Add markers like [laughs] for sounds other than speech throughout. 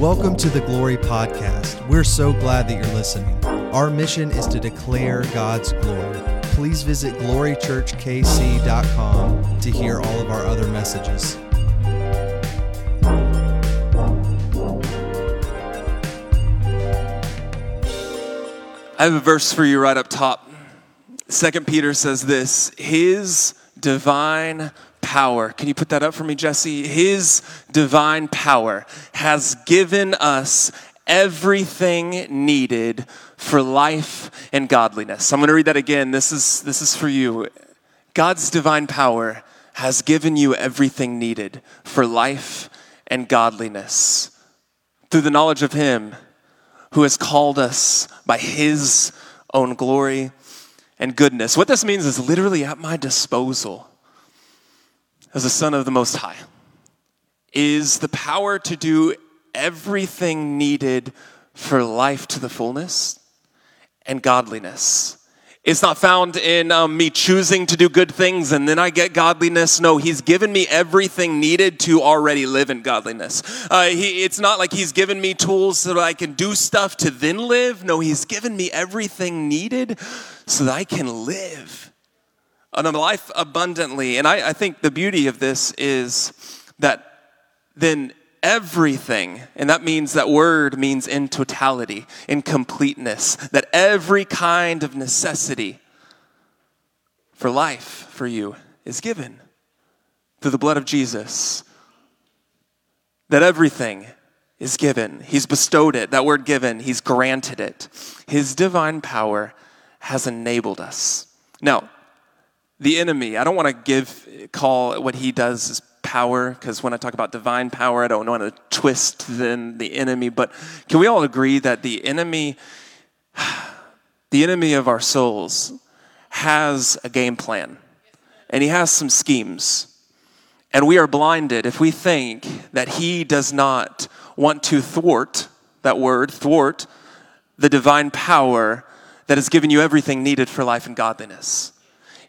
Welcome to the Glory Podcast. We're so glad that you're listening. Our mission is to declare God's glory. Please visit glorychurchkc.com to hear all of our other messages. I have a verse for you right up top. Second Peter says this His divine power. Can you put that up for me, Jesse? His divine power has given us everything needed for life and godliness. I'm going to read that again. This is this is for you. God's divine power has given you everything needed for life and godliness through the knowledge of him who has called us by his own glory and goodness. What this means is literally at my disposal as a son of the Most High is the power to do everything needed for life to the fullness and godliness. It's not found in um, me choosing to do good things and then I get godliness. No, He's given me everything needed to already live in godliness. Uh, he, it's not like He's given me tools so that I can do stuff to then live. No, He's given me everything needed so that I can live a life abundantly. And I, I think the beauty of this is that then everything, and that means that word means in totality, in completeness, that every kind of necessity for life for you is given through the blood of Jesus. That everything is given. He's bestowed it. That word given, He's granted it. His divine power has enabled us. Now, the enemy, I don't want to give, call what he does is power, because when I talk about divine power, I don't want to twist then the enemy, but can we all agree that the enemy, [sighs] the enemy of our souls, has a game plan and he has some schemes. And we are blinded if we think that he does not want to thwart, that word, thwart, the divine power that has given you everything needed for life and godliness.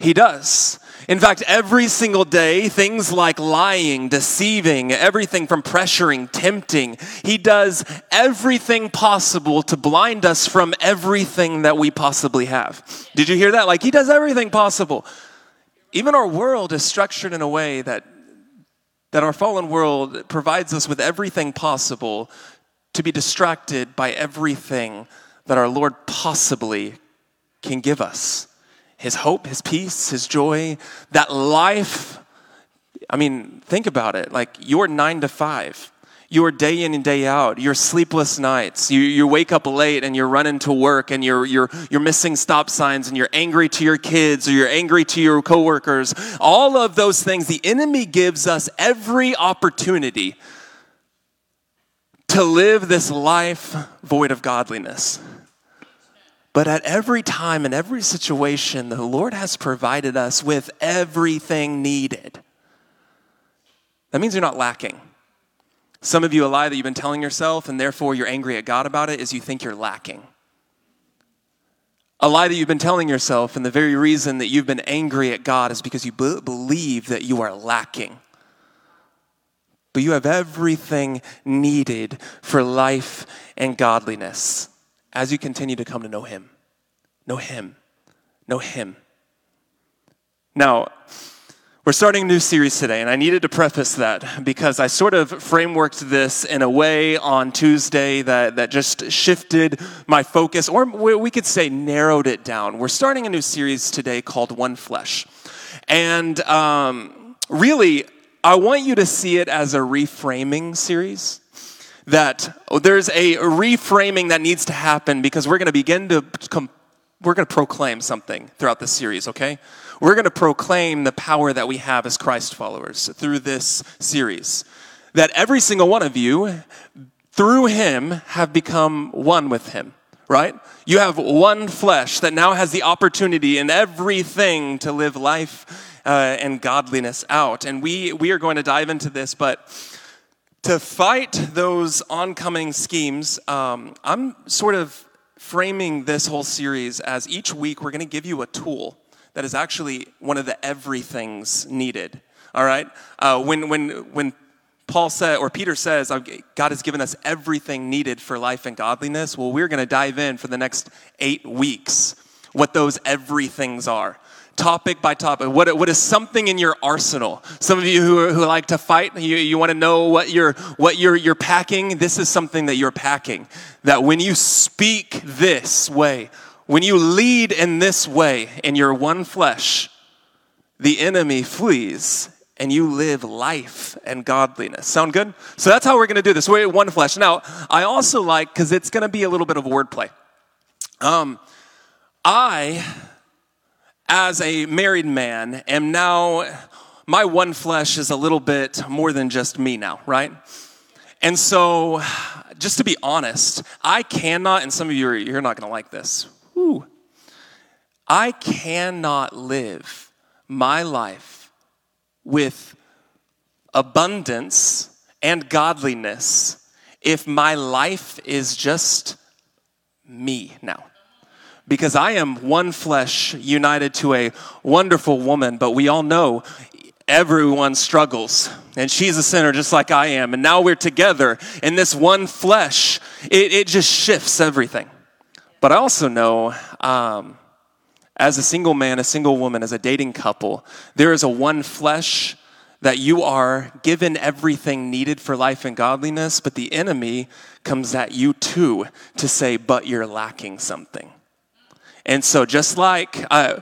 He does. In fact, every single day, things like lying, deceiving, everything from pressuring, tempting, he does everything possible to blind us from everything that we possibly have. Did you hear that? Like, he does everything possible. Even our world is structured in a way that, that our fallen world provides us with everything possible to be distracted by everything that our Lord possibly can give us his hope, his peace, his joy, that life. I mean, think about it. Like your nine to five, your day in and day out, your sleepless nights, you, you wake up late and you're running to work and you're, you're, you're missing stop signs and you're angry to your kids or you're angry to your coworkers. All of those things, the enemy gives us every opportunity to live this life void of godliness. But at every time and every situation, the Lord has provided us with everything needed. That means you're not lacking. Some of you, a lie that you've been telling yourself, and therefore you're angry at God about it, is you think you're lacking. A lie that you've been telling yourself, and the very reason that you've been angry at God is because you be- believe that you are lacking. But you have everything needed for life and godliness as you continue to come to know Him. Know Him. Know Him. Now, we're starting a new series today, and I needed to preface that because I sort of frameworked this in a way on Tuesday that, that just shifted my focus, or we could say narrowed it down. We're starting a new series today called One Flesh. And um, really, I want you to see it as a reframing series that there's a reframing that needs to happen because we're going to begin to com- we're going to proclaim something throughout this series, okay? We're going to proclaim the power that we have as Christ followers through this series. That every single one of you, through Him, have become one with Him, right? You have one flesh that now has the opportunity in everything to live life uh, and godliness out. And we, we are going to dive into this, but to fight those oncoming schemes, um, I'm sort of framing this whole series as each week we're going to give you a tool that is actually one of the everythings needed. All right? Uh, when, when, when Paul said, or Peter says, God has given us everything needed for life and godliness. Well, we're going to dive in for the next eight weeks what those everythings are topic by topic. What, what is something in your arsenal? Some of you who, who like to fight, you, you want to know what, you're, what you're, you're packing. This is something that you're packing. That when you speak this way, when you lead in this way in your one flesh, the enemy flees and you live life and godliness. Sound good? So that's how we're going to do this. We're one flesh. Now, I also like, because it's going to be a little bit of wordplay. Um, I, as a married man, am now, my one flesh is a little bit more than just me now, right? And so, just to be honest, I cannot, and some of you are, you're not to like this. I cannot live my life with abundance and godliness if my life is just me now. Because I am one flesh united to a wonderful woman, but we all know everyone struggles. And she's a sinner just like I am. And now we're together in this one flesh. It, it just shifts everything. But I also know um, as a single man, a single woman, as a dating couple, there is a one flesh that you are given everything needed for life and godliness, but the enemy comes at you too to say, but you're lacking something. And so, just like, uh,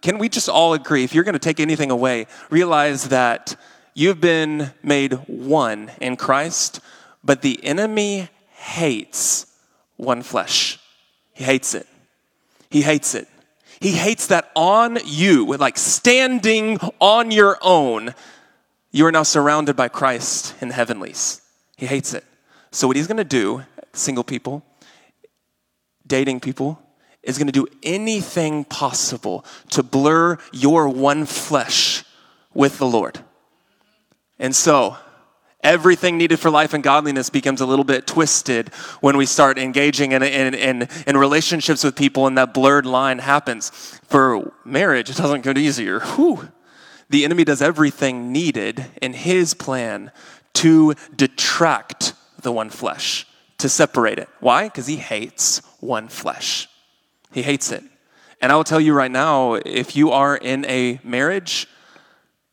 can we just all agree, if you're going to take anything away, realize that you've been made one in Christ, but the enemy hates one flesh. He hates it. He hates it. He hates that on you, with like standing on your own, you are now surrounded by Christ in the heavenlies. He hates it. So, what he's going to do, single people, dating people, is going to do anything possible to blur your one flesh with the Lord. And so, everything needed for life and godliness becomes a little bit twisted when we start engaging in, in, in, in, relationships with people and that blurred line happens. For marriage, it doesn't get easier. Whew. The enemy does everything needed in his plan to detract the one flesh, to separate it. Why? Because he hates one flesh. He hates it. And I will tell you right now if you are in a marriage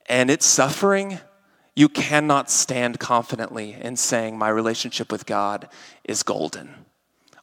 and it's suffering, you cannot stand confidently in saying, My relationship with God is golden.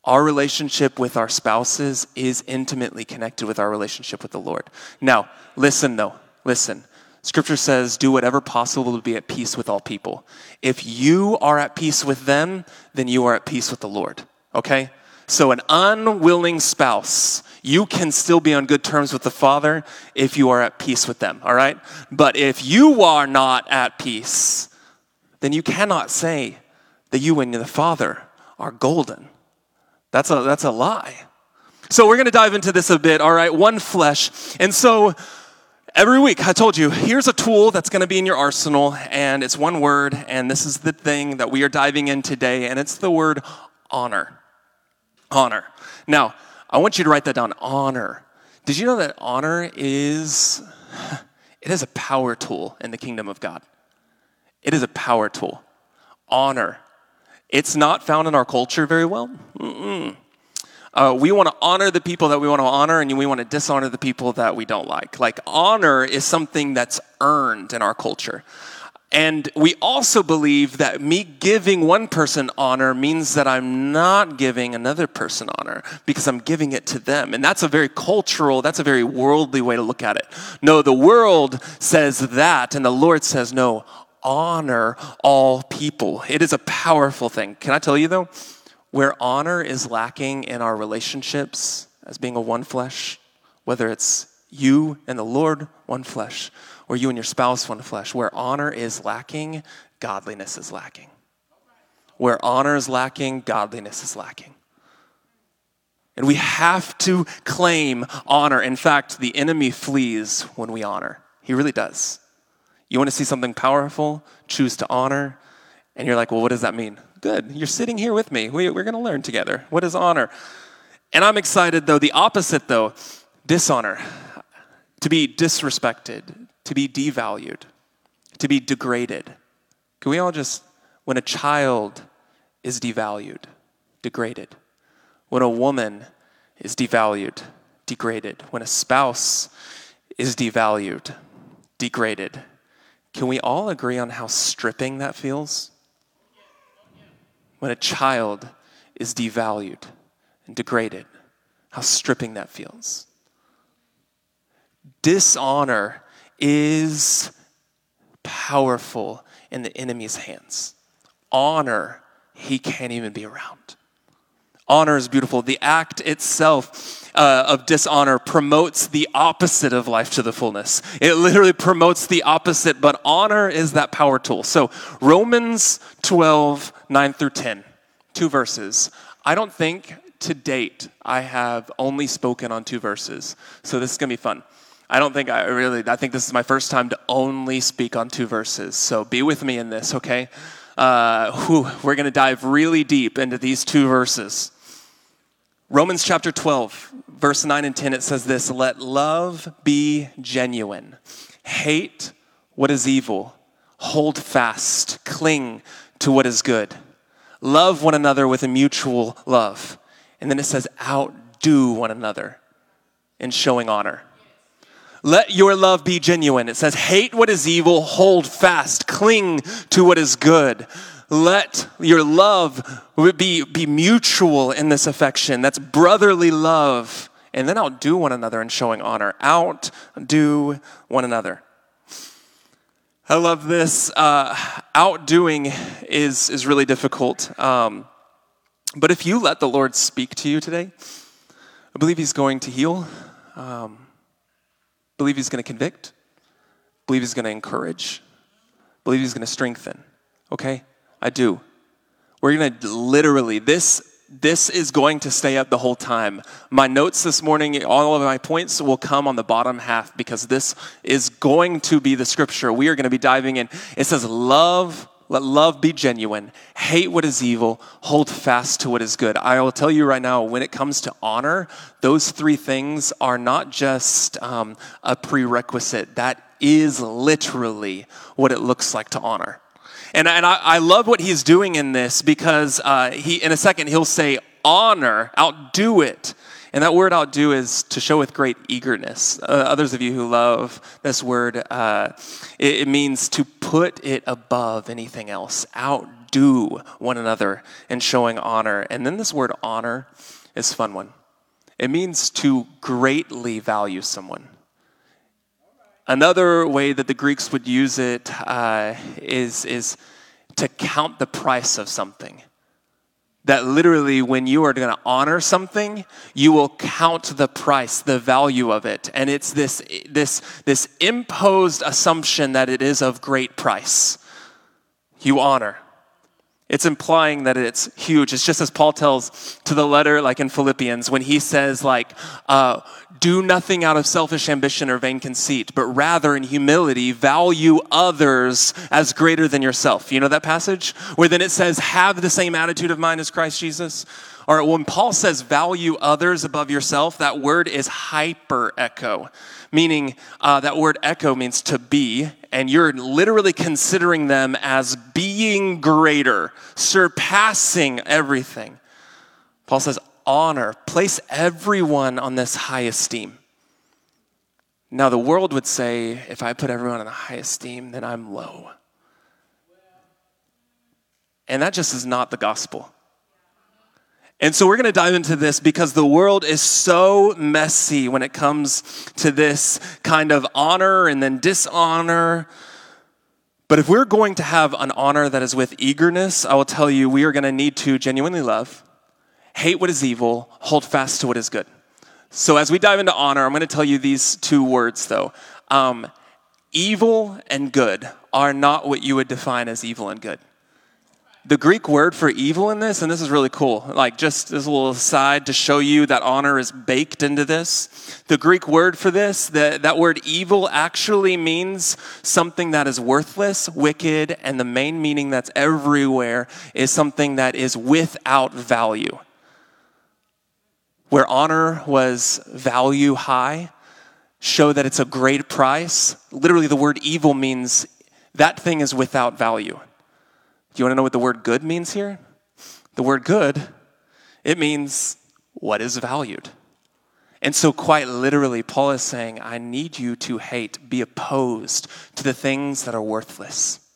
Our relationship with our spouses is intimately connected with our relationship with the Lord. Now, listen though, listen. Scripture says, do whatever possible to be at peace with all people. If you are at peace with them, then you are at peace with the Lord. Okay? So, an unwilling spouse, you can still be on good terms with the Father if you are at peace with them, all right? But if you are not at peace, then you cannot say that you and the Father are golden. That's a, that's a lie. So, we're going to dive into this a bit, all right? One flesh. And so, Every week, I told you, here's a tool that's going to be in your arsenal, and it's one word, and this is the thing that we are diving in today, and it's the word honor. Honor. Now, I want you to write that down honor. Did you know that honor is [sighs] it is a power tool in the kingdom of God? It is a power tool. Honor. It's not found in our culture very well. Uh, we want to honor the people that we want to honor, and we want to dishonor the people that we don't like. Like, honor is something that's earned in our culture. And we also believe that me giving one person honor means that I'm not giving another person honor because I'm giving it to them. And that's a very cultural, that's a very worldly way to look at it. No, the world says that, and the Lord says, no, honor all people. It is a powerful thing. Can I tell you though, where honor is lacking in our relationships as being a one flesh, whether it's you and the Lord, one flesh, or you and your spouse, one flesh. Where honor is lacking, godliness is lacking. Where honor is lacking, godliness is lacking. And we have to claim honor. In fact, the enemy flees when we honor. He really does. You want to see something powerful? Choose to honor. And you're like, well, what does that mean? Good. You're sitting here with me. We, are going to learn together. What is honor? And I'm excited, though. The opposite, though, dishonor. To be disrespected, to be devalued, to be degraded. Can we all just when a child is devalued, degraded, when a woman is devalued, degraded, when a spouse is devalued, degraded. Can we all agree on how stripping that feels? When a child is devalued and degraded, how stripping that feels. Dishonor is powerful in the enemy's hands. Honor, he can't even be around. Honor is beautiful. The act itself uh, of dishonor promotes the opposite of life to the fullness. It literally promotes the opposite, but honor is that power tool. So, Romans 12, 9 through 10, two verses. I don't think to date I have only spoken on two verses. So, this is going to be fun. I don't think I really, I think this is my first time to only speak on two verses. So, be with me in this, okay? Uh, whew, we're going to dive really deep into these two verses. Romans chapter 12, verse 9 and 10, it says this Let love be genuine. Hate what is evil. Hold fast. Cling to what is good. Love one another with a mutual love. And then it says, outdo one another in showing honor. Let your love be genuine. It says, hate what is evil, hold fast, cling to what is good. Let your love be, be mutual in this affection. That's brotherly love. And then outdo one another in showing honor. Outdo one another. I love this. Uh, outdoing is, is really difficult. Um, but if you let the Lord speak to you today, I believe He's going to heal. Um, believe He's going to convict. Believe He's going to encourage. Believe He's going to strengthen. Okay? I do. We're going to literally, this, this is going to stay up the whole time. My notes this morning, all of my points will come on the bottom half because this is going to be the scripture. We are going to be diving in. It says, Love, let love be genuine, hate what is evil, hold fast to what is good. I will tell you right now, when it comes to honor, those three things are not just um, a prerequisite, that is literally what it looks like to honor. And, and I, I love what he's doing in this because uh, he, in a second, he'll say, honor, outdo it. And that word outdo is to show with great eagerness. Uh, others of you who love this word, uh, it, it, means to put it above anything else, outdo one another in showing honor. And then this word honor is fun one. It means to greatly value someone. Another way that the Greeks would use it uh, is is to count the price of something. That literally, when you are going to honor something, you will count the price, the value of it. And it's this, this, this imposed assumption that it is of great price. You honor. It's implying that it's huge. It's just as Paul tells to the letter, like in Philippians, when he says, like, uh, do nothing out of selfish ambition or vain conceit, but rather in humility value others as greater than yourself. You know that passage? Where then it says, have the same attitude of mind as Christ Jesus? Or when Paul says value others above yourself, that word is hyper echo, meaning uh, that word echo means to be, and you're literally considering them as being greater, surpassing everything. Paul says, honor, place everyone on this high esteem. Now, the world would say, if I put everyone on a high esteem, then I'm low. And that just is not the gospel. And so we're going to dive into this because the world is so messy when it comes to this kind of honor and then dishonor. But if we're going to have an honor that is with eagerness, I will tell you we are going to need to genuinely love, hate what is evil, hold fast to what is good. So, as we dive into honor, I'm going to tell you these two words though. Um, evil and good are not what you would define as evil and good. The Greek word for evil in this, and this is really cool, like just this little aside to show you that honor is baked into this. The Greek word for this, the, that word evil actually means something that is worthless, wicked, and the main meaning that's everywhere is something that is without value where honor was value high, show that it's a great price. Literally, the word evil means that thing is without value. Do you want to know what the word good means here? The word good, it means what is valued. And so, quite literally, Paul is saying, I need you to hate, be opposed to the things that are worthless,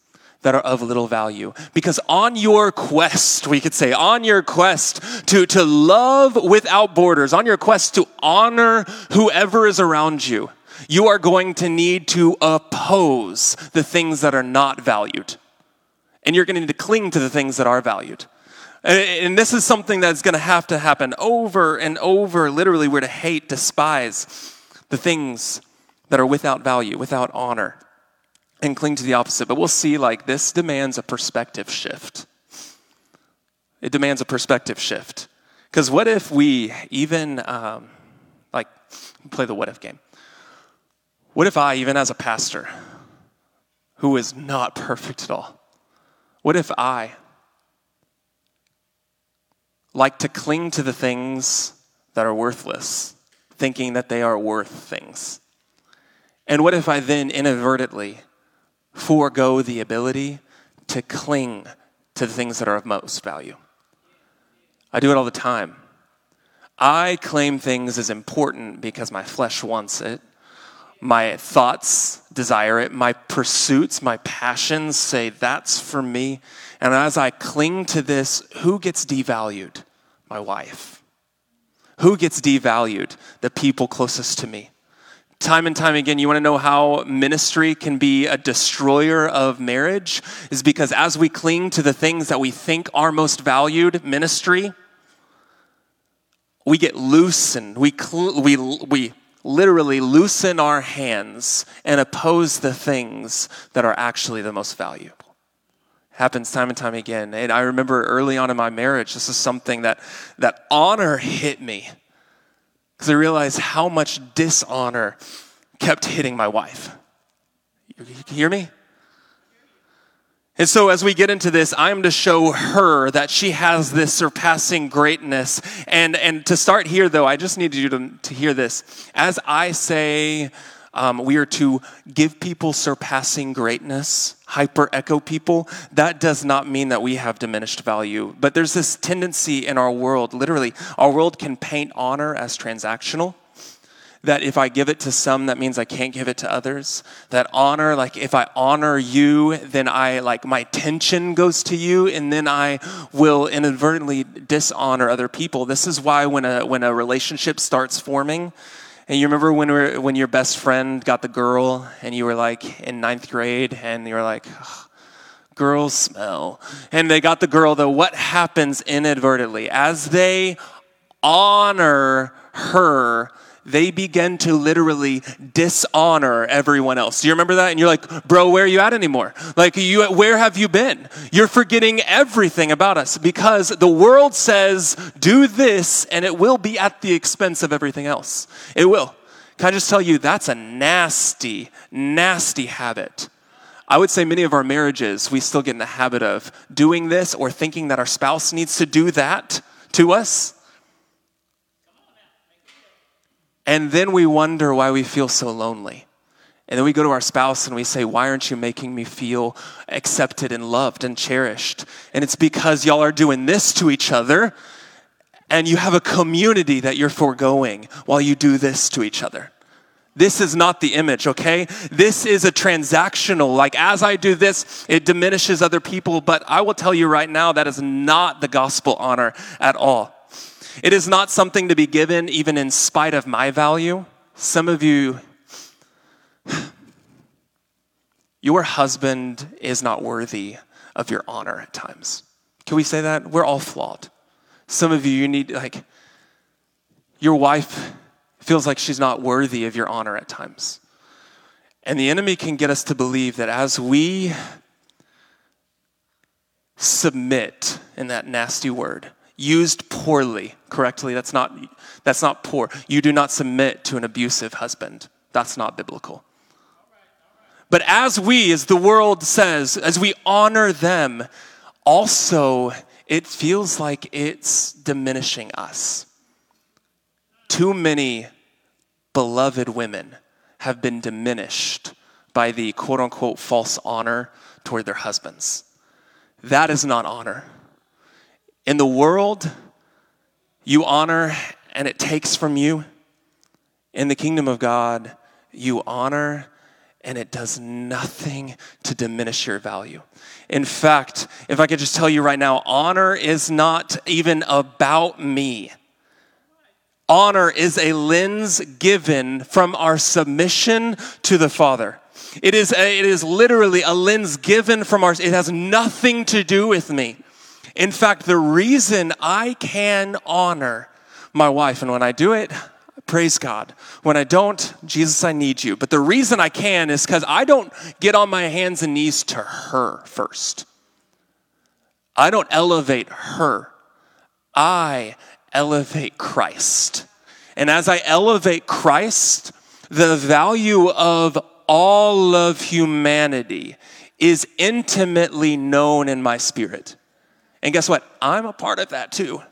that are of little value. Because on your quest, we could say, on your quest to, to love without borders, on your quest to honor whoever is around you, you are going to need to oppose the things that are not valued. And you're going to need to cling to the things that are valued. And this is something that's going to have to happen over and over. Literally, we're to hate, despise the things that are without value, without honor, and cling to the opposite. But we'll see, like, this demands a perspective shift. It demands a perspective shift. Because what if we even, um, like, play the what if game? What if I, even as a pastor, who is not perfect at all, what if I like to cling to the things that are worthless, thinking that they are worth things? And what if I then inadvertently forego the ability to cling to the things that are of most value? I do it all the time. I claim things as important because my flesh wants it. My thoughts desire it. My pursuits, my passions say that's for me. And as I cling to this, who gets devalued? My wife. Who gets devalued? The people closest to me. Time and time again, you want to know how ministry can be a destroyer of marriage? Is because as we cling to the things that we think are most valued, ministry, we get loosened. We, cl- we, we literally loosen our hands and oppose the things that are actually the most valuable happens time and time again. And I remember early on in my marriage, this is something that, that honor hit me because I realized how much dishonor kept hitting my wife. You, you hear me? And so, as we get into this, I'm to show her that she has this surpassing greatness. And, and to start here, though, I just need you to, to hear this. As I say, um, we are to give people surpassing greatness, hyper echo people. That does not mean that we have diminished value. But there's this tendency in our world, literally, our world can paint honor as transactional that if I give it to some, that means I can't give it to others. That honor, like if I honor you, then I, like, my attention goes to you, and then I will inadvertently dishonor other people. This is why when a, when a relationship starts forming, and you remember when, we when your best friend got the girl and you were like in ninth grade and you were like, girls smell. And they got the girl, though, what happens inadvertently? As they honor her, they begin to literally dishonor everyone else. Do you remember that? And you're like, bro, where are you at anymore? Like, you, where have you been? You're forgetting everything about us because the world says, do this, and it will be at the expense of everything else. It will. Can I just tell you, that's a nasty, nasty habit. I would say many of our marriages, we still get in the habit of doing this or thinking that our spouse needs to do that to us. And then we wonder why we feel so lonely. And then we go to our spouse and we say, Why aren't you making me feel accepted and loved and cherished? And it's because y'all are doing this to each other and you have a community that you're foregoing while you do this to each other. This is not the image, okay? This is a transactional. Like, as I do this, it diminishes other people, but I will tell you right now that is not the gospel honor at all. It is not something to be given even in spite of my value. Some of you, [sighs] your husband is not worthy of your honor at times. Can we say that? We're all flawed. Some of you, you need, like, your wife feels like she's not worthy of your honor at times. And the enemy can get us to believe that as we submit in that nasty word, used poorly, correctly, that's not, that's not poor. You do not submit to an abusive husband. That's not biblical. But as we, as the world says, as we honor them, also it feels like it's diminishing us. Too many beloved women have been diminished by the quote unquote false honor toward their husbands that is not honor. In the world, you honor and it takes from you. In the kingdom of God, you honor and it does nothing to diminish your value. In fact, if I could just tell you right now, honor is not even about me. Honor is a lens given from our submission to the Father. It is, a, it is literally a lens given from our, it has nothing to do with me. In fact, the reason I can honor my wife, and when I do it, praise God. When I don't, Jesus, I need you. But the reason I can is because I don't get on my hands and knees to her first. I don't elevate her. I elevate Christ. And as I elevate Christ, the value of all of humanity is intimately known in my spirit. And guess what? I'm a part of that too.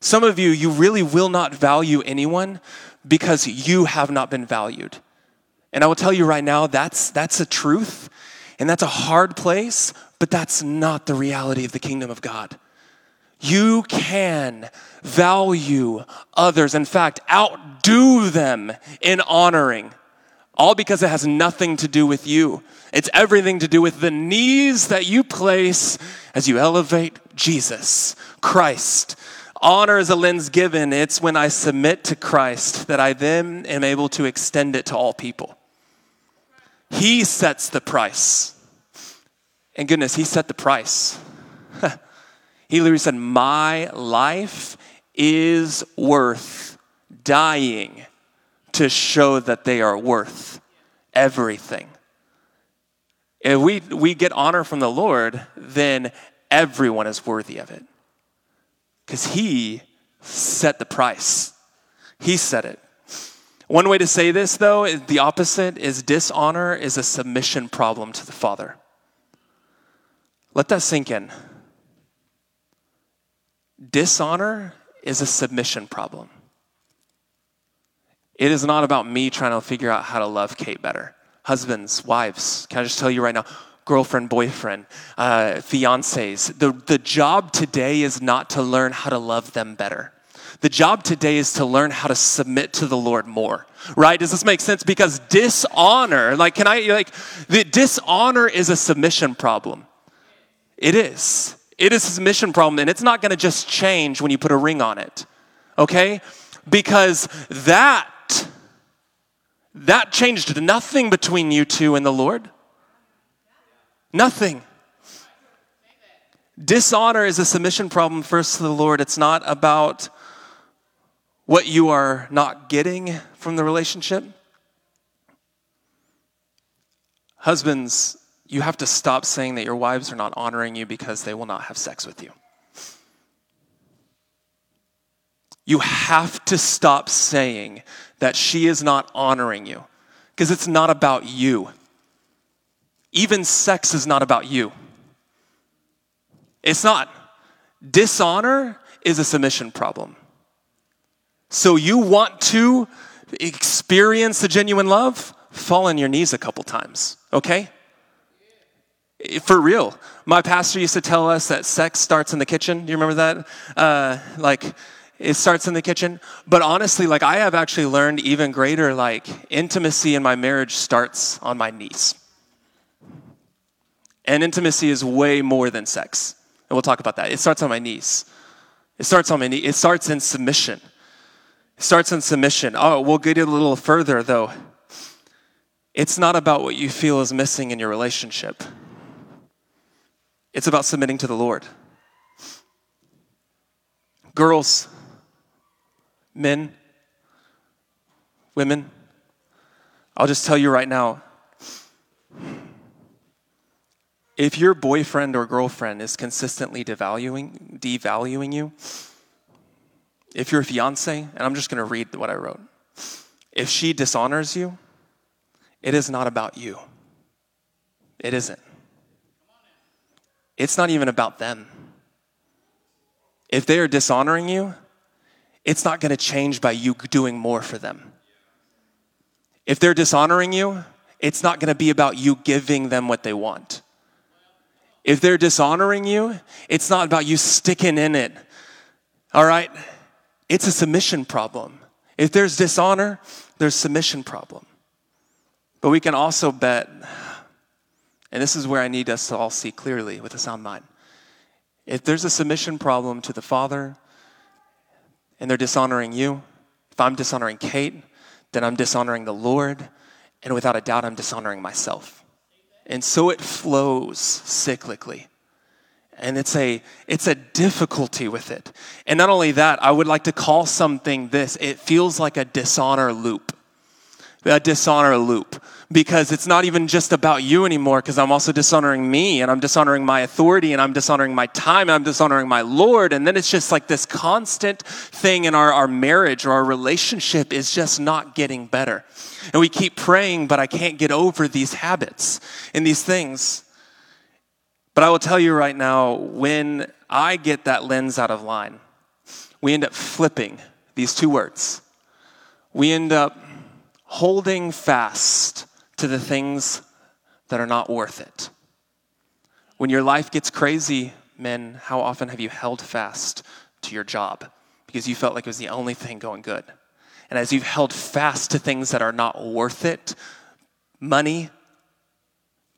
Some of you, you really will not value anyone because you have not been valued. And I will tell you right now, that's, that's a truth and that's a hard place, but that's not the reality of the kingdom of God. You can value others. In fact, outdo them in honoring, all because it has nothing to do with you. It's everything to do with the knees that you place as you elevate Jesus, Christ, honor is a lens given. It's when I submit to Christ that I then am able to extend it to all people. He sets the price. And goodness, He set the price. [laughs] he literally said, My life is worth dying to show that they are worth everything. If we, we get honor from the Lord, then everyone is worthy of it because he set the price. He set it. One way to say this, though, is the opposite is dishonor is a submission problem to the Father. Let that sink in. Dishonor is a submission problem. It is not about me trying to figure out how to love Kate better. Husbands, wives, can I just tell you right now? girlfriend, boyfriend, uh, fiancés. The, the job today is not to learn how to love them better. The job today is to learn how to submit to the Lord more, right? Does this make sense? Because dishonor, like, can I, like, the dishonor is a submission problem. It is. It is a submission problem, and it's not gonna just change when you put a ring on it, okay? Because that, that changed nothing between you two and the Lord. Nothing. Dishonor is a submission problem first to the Lord. It's not about what you are not getting from the relationship. Husbands, you have to stop saying that your wives are not honoring you because they will not have sex with you. You have to stop saying that she is not honoring you because it's not about you. Even sex is not about you. It's not. Dishonor is a submission problem. So you want to experience the genuine love? Fall on your knees a couple times, okay? For real. My pastor used to tell us that sex starts in the kitchen. Do you remember that? Uh, like, it starts in the kitchen. But honestly, like, I have actually learned even greater, like, intimacy in my marriage starts on my knees. And intimacy is way more than sex. And we'll talk about that. It starts on my knees. It starts on my knees. It starts in submission. It starts in submission. Oh, we'll get it a little further though. It's not about what you feel is missing in your relationship. It's about submitting to the Lord. Girls, men, women, I'll just tell you right now if your boyfriend or girlfriend is consistently devaluing, devaluing you, if your fiance, and I'm just going to read what I wrote, if she dishonors you, it is not about you. It isn't. It's not even about them. If they are dishonoring you, it's not going to change by you doing more for them. If they're dishonoring you, it's not going to be about you giving them what they want If they're dishonoring you, it's not about you sticking in it. All right? It's a submission problem. If there's dishonor, there's submission problem. But we can also bet, and this is where I need us to all see clearly with a sound mind. If there's a submission problem to the Father and they're dishonoring you, if I'm dishonoring Kate, then I'm dishonoring the Lord, and without a doubt, I'm dishonoring myself. And so it flows cyclically. And it's a, it's a difficulty with it. And not only that, I would like to call something this it feels like a dishonor loop. A dishonor loop because it's not even just about you anymore because I'm also dishonoring me and I'm dishonoring my authority and I'm dishonoring my time and I'm dishonoring my Lord. And then it's just like this constant thing in our, our marriage or our relationship is just not getting better. And we keep praying, but I can't get over these habits and these things. But I will tell you right now, when I get that lens out of line, we end up flipping these two words. We end up holding fast to the things that are not worth it. When your life gets crazy, men, how often have you held fast to your job because you felt like it was the only thing going good? And as you've held fast to things that are not worth it, money,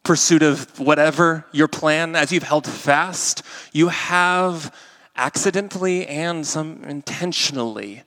pursuit of whatever your plan, as you've held fast, you have accidentally and some intentionally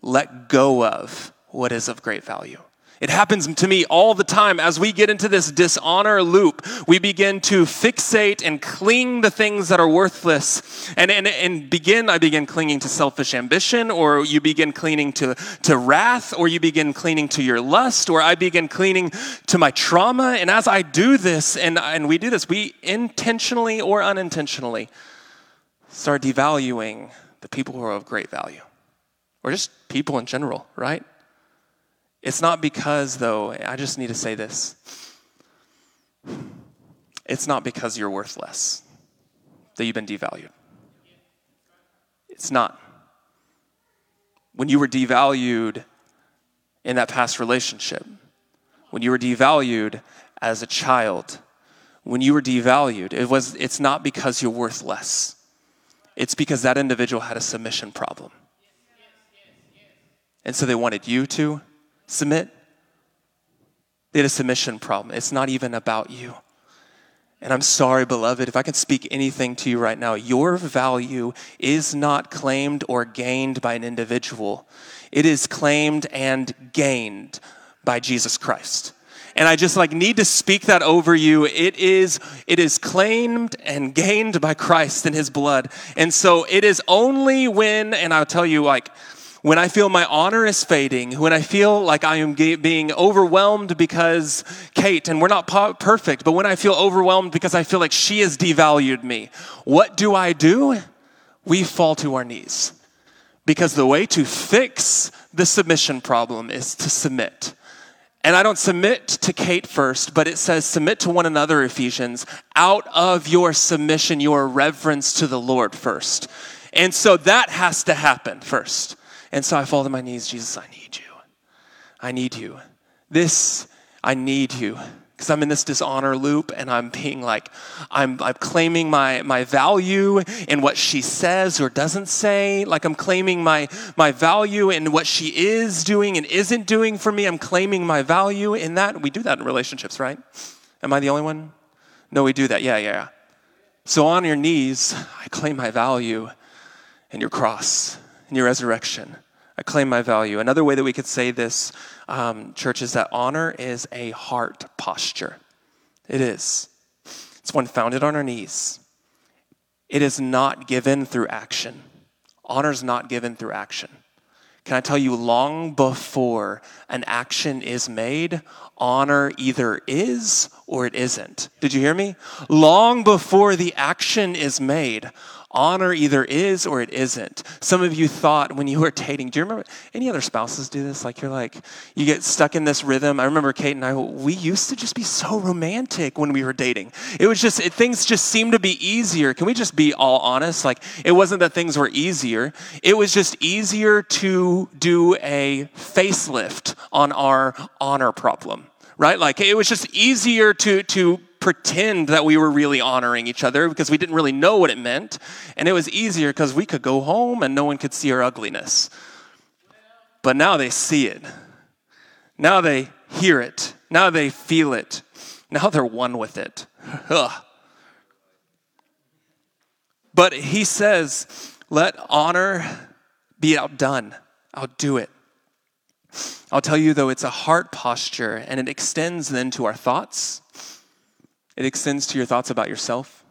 let go of what is of great value. It happens to me all the time. As we get into this dishonor loop, we begin to fixate and cling the things that are worthless. And, and, and begin, I begin clinging to selfish ambition, or you begin clinging to, to wrath, or you begin clinging to your lust, or I begin clinging to my trauma. And as I do this, and, and we do this, we intentionally or unintentionally start devaluing the people who are of great value, or just people in general, right? It's not because, though, I just need to say this. It's not because you're worthless that you've been devalued. It's not. When you were devalued in that past relationship, when you were devalued as a child, when you were devalued, it was, it's not because you're worthless. It's because that individual had a submission problem. And so they wanted you to, submit. They had a submission problem. It's not even about you. And I'm sorry, beloved, if I can speak anything to you right now, your value is not claimed or gained by an individual. It is claimed and gained by Jesus Christ. And I just like need to speak that over you. It is it is claimed and gained by Christ in his blood. And so it is only when and I'll tell you like when I feel my honor is fading, when I feel like I am being overwhelmed because Kate, and we're not perfect, but when I feel overwhelmed because I feel like she has devalued me, what do I do? We fall to our knees. Because the way to fix the submission problem is to submit. And I don't submit to Kate first, but it says submit to one another, Ephesians, out of your submission, your reverence to the Lord first. And so that has to happen first. And so I fall to my knees, Jesus, I need you. I need you. This, I need you. Because I'm in this dishonor loop and I'm being like, I'm, I'm claiming my, my value in what she says or doesn't say. Like I'm claiming my, my value in what she is doing and isn't doing for me. I'm claiming my value in that. We do that in relationships, right? Am I the only one? No, we do that. Yeah, yeah, yeah. So on your knees, I claim my value in your cross in your resurrection. I claim my value. Another way that we could say this, um, church, is that honor is a heart posture. It is. It's one founded on our knees. It is not given through action. Honor is not given through action. Can I tell you, long before an action is made, honor either is or it isn't. Did you hear me? Long before the action is made, honor either is or it isn't. Some of you thought when you were dating, do you remember any other spouses do this? Like you're like, you get stuck in this rhythm. I remember Kate and I, we used to just be so romantic when we were dating. It was just, it, things just seemed to be easier. Can we just be all honest? Like it wasn't that things were easier, it was just easier to do a facelift on our honor problem right? Like it was just easier to, to pretend that we were really honoring each other because we didn't really know what it meant. And it was easier because we could go home and no one could see our ugliness. But now they see it. Now they hear it. Now they feel it. Now they're one with it. [laughs] Ugh. But he says, let honor be outdone. Outdo it. I'll tell you though, it's a heart posture and it extends then to our thoughts. It extends to your thoughts about yourself.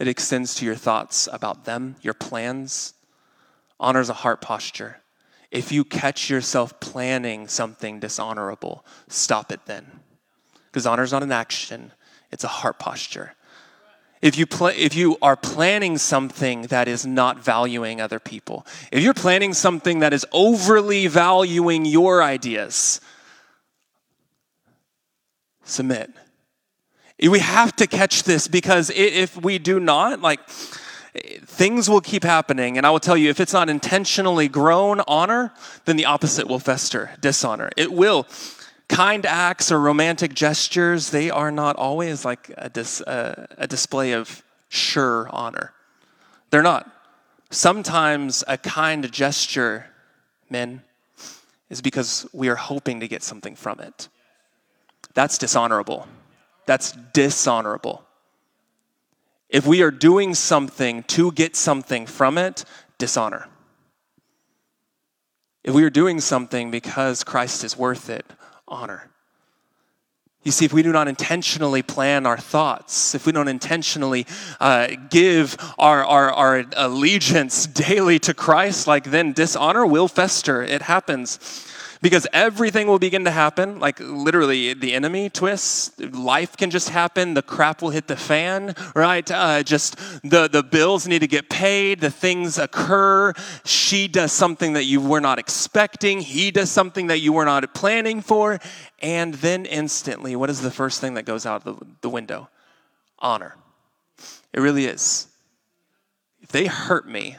It extends to your thoughts about them, your plans. Honors a heart posture. If you catch yourself planning something dishonorable, stop it then. Because honor is not an action, it's a heart posture. If you, pl- if you are planning something that is not valuing other people, if you're planning something that is overly valuing your ideas, submit. We have to catch this because if we do not, like, things will keep happening. And I will tell you, if it's not intentionally grown honor, then the opposite will fester dishonor. It will. Kind acts or romantic gestures, they are not always like a, dis, uh, a display of sure honor. They're not. Sometimes a kind gesture, men, is because we are hoping to get something from it. That's dishonorable. That's dishonorable. If we are doing something to get something from it, dishonor. If we are doing something because Christ is worth it, honor. You see, if we do not intentionally plan our thoughts, if we don't intentionally uh, give our, our, our allegiance [laughs] daily to Christ, like then dishonor will fester. It happens because everything will begin to happen. Like literally, the enemy twists. Life can just happen. The crap will hit the fan, right? Uh, just the the bills need to get paid. The things occur. She does something that you were not expecting. He does something that you were not planning for, and then instantly, what is the first thing that goes out the, the window? Honor. It really is. If they hurt me,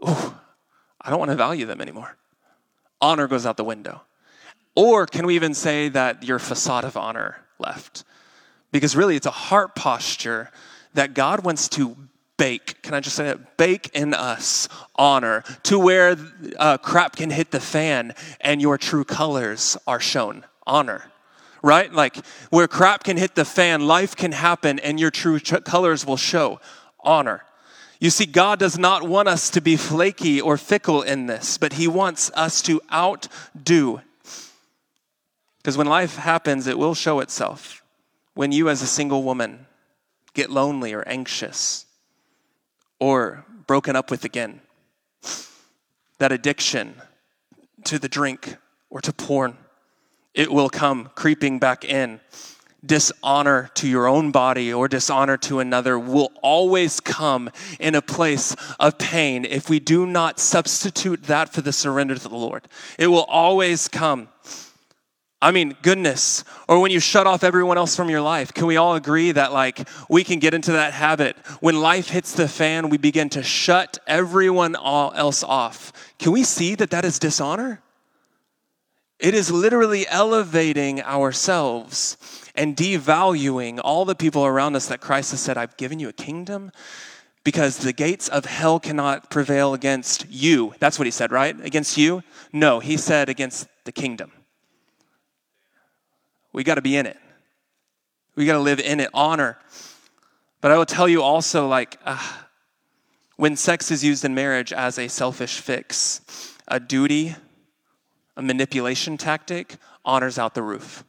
oh, I don't want to value them anymore honor goes out the window. Or can we even say that your facade of honor left? Because really, it's a heart posture that God wants to bake. Can I just say that? Bake in us honor to where uh, crap can hit the fan and your true colors are shown. Honor. Right? Like where crap can hit the fan, life can happen and your true ch- colors will show. Honor. You see, God does not want us to be flaky or fickle in this, but He wants us to outdo. Because when life happens, it will show itself. When you, as a single woman, get lonely or anxious or broken up with again, that addiction to the drink or to porn, it will come creeping back in dishonor to your own body or dishonor to another will always come in a place of pain if we do not substitute that for the surrender to the Lord. It will always come. I mean, goodness. Or when you shut off everyone else from your life, can we all agree that, like, we can get into that habit? When life hits the fan, we begin to shut everyone else off. Can we see that that is dishonor? It is literally elevating ourselves and devaluing all the people around us that Christ has said, I've given you a kingdom because the gates of hell cannot prevail against you. That's what he said, right? Against you? No, he said against the kingdom. We got to be in it. We got to live in it, honor. But I will tell you also, like, uh, when sex is used in marriage as a selfish fix, a duty, a manipulation tactic, honors out the roof.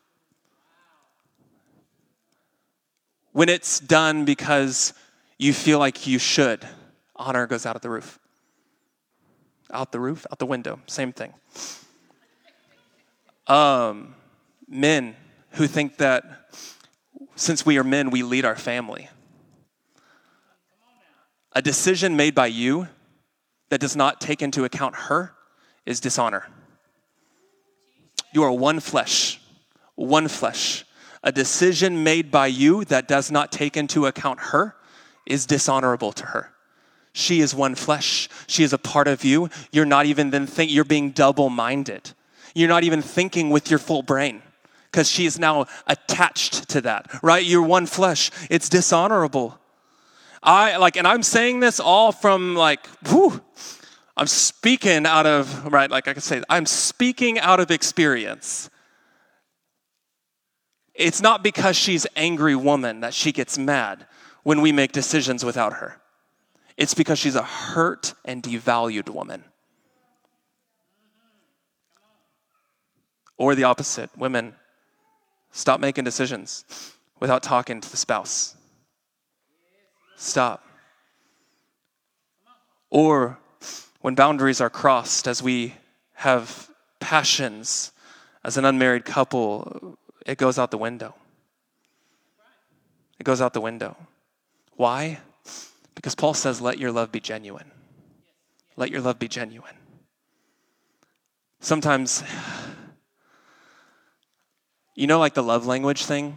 When it's done because you feel like you should, honor goes out of the roof. Out the roof, out the window, same thing. Um, men who think that since we are men, we lead our family. A decision made by you that does not take into account her is dishonor. You are one flesh, one flesh a decision made by you that does not take into account her is dishonorable to her. She is one flesh. She is a part of you. You're not even then think you're being double-minded. You're not even thinking with your full brain because she is now attached to that, right? You're one flesh. It's dishonorable. I like, and I'm saying this all from like, whew, I'm speaking out of, right, like I can say, I'm speaking out of experience. It's not because she's angry woman that she gets mad when we make decisions without her. It's because she's a hurt and devalued woman. Or the opposite, women stop making decisions without talking to the spouse. Stop. Or when boundaries are crossed, as we have passions as an unmarried couple, it goes out the window. It goes out the window. Why? Because Paul says, let your love be genuine. Let your love be genuine. Sometimes, you know, like the love language thing?